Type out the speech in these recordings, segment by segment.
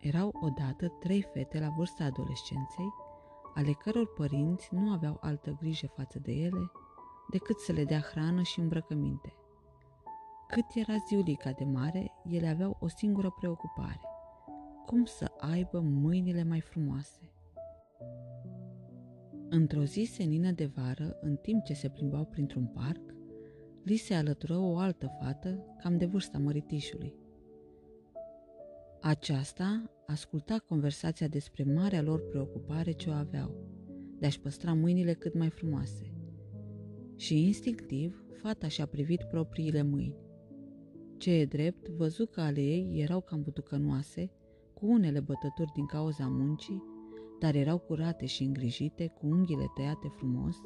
Erau odată trei fete la vârsta adolescenței, ale căror părinți nu aveau altă grijă față de ele decât să le dea hrană și îmbrăcăminte. Cât era Ziulica de mare, ele aveau o singură preocupare, cum să aibă mâinile mai frumoase. Într-o zi senină de vară, în timp ce se plimbau printr-un parc, li se alătură o altă fată, cam de vârsta măritișului. Aceasta asculta conversația despre marea lor preocupare ce o aveau, de a-și păstra mâinile cât mai frumoase. Și instinctiv, fata și-a privit propriile mâini. Ce e drept, văzu că ale ei erau cam butucănoase, cu unele bătături din cauza muncii, dar erau curate și îngrijite, cu unghiile tăiate frumos,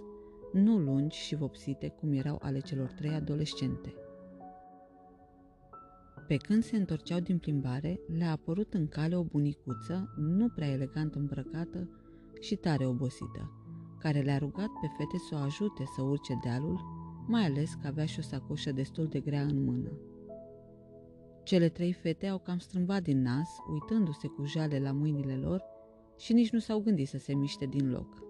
nu lungi și vopsite cum erau ale celor trei adolescente. Pe când se întorceau din plimbare, le-a apărut în cale o bunicuță, nu prea elegant îmbrăcată și tare obosită, care le-a rugat pe fete să o ajute să urce dealul, mai ales că avea și o sacoșă destul de grea în mână. Cele trei fete au cam strâmbat din nas, uitându-se cu jale la mâinile lor și nici nu s-au gândit să se miște din loc.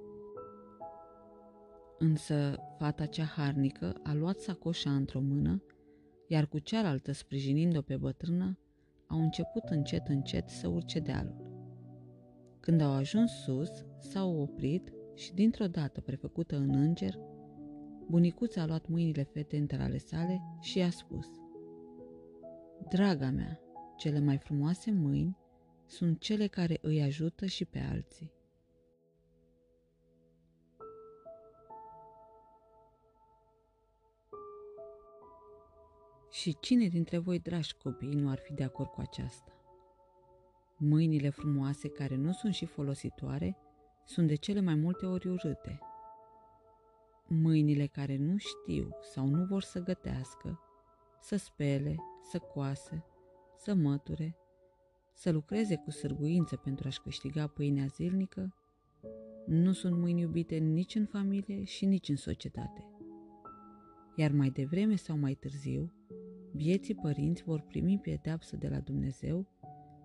Însă fata cea harnică a luat sacoșa într-o mână, iar cu cealaltă sprijinind-o pe bătrână, au început încet încet să urce dealul. Când au ajuns sus, s-au oprit și dintr-o dată prefăcută în înger, bunicuța a luat mâinile fetei între ale sale și i-a spus Draga mea, cele mai frumoase mâini sunt cele care îi ajută și pe alții. Și cine dintre voi, dragi copii, nu ar fi de acord cu aceasta? Mâinile frumoase care nu sunt și folositoare sunt de cele mai multe ori urâte. Mâinile care nu știu sau nu vor să gătească, să spele, să coase, să măture, să lucreze cu sârguință pentru a-și câștiga pâinea zilnică, nu sunt mâini iubite nici în familie și nici în societate. Iar mai devreme sau mai târziu, Bieții părinți vor primi pedeapsă de la Dumnezeu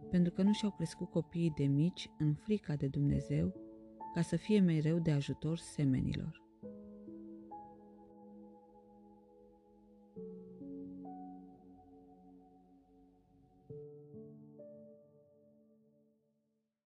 pentru că nu și-au crescut copiii de mici în frica de Dumnezeu ca să fie mereu de ajutor semenilor.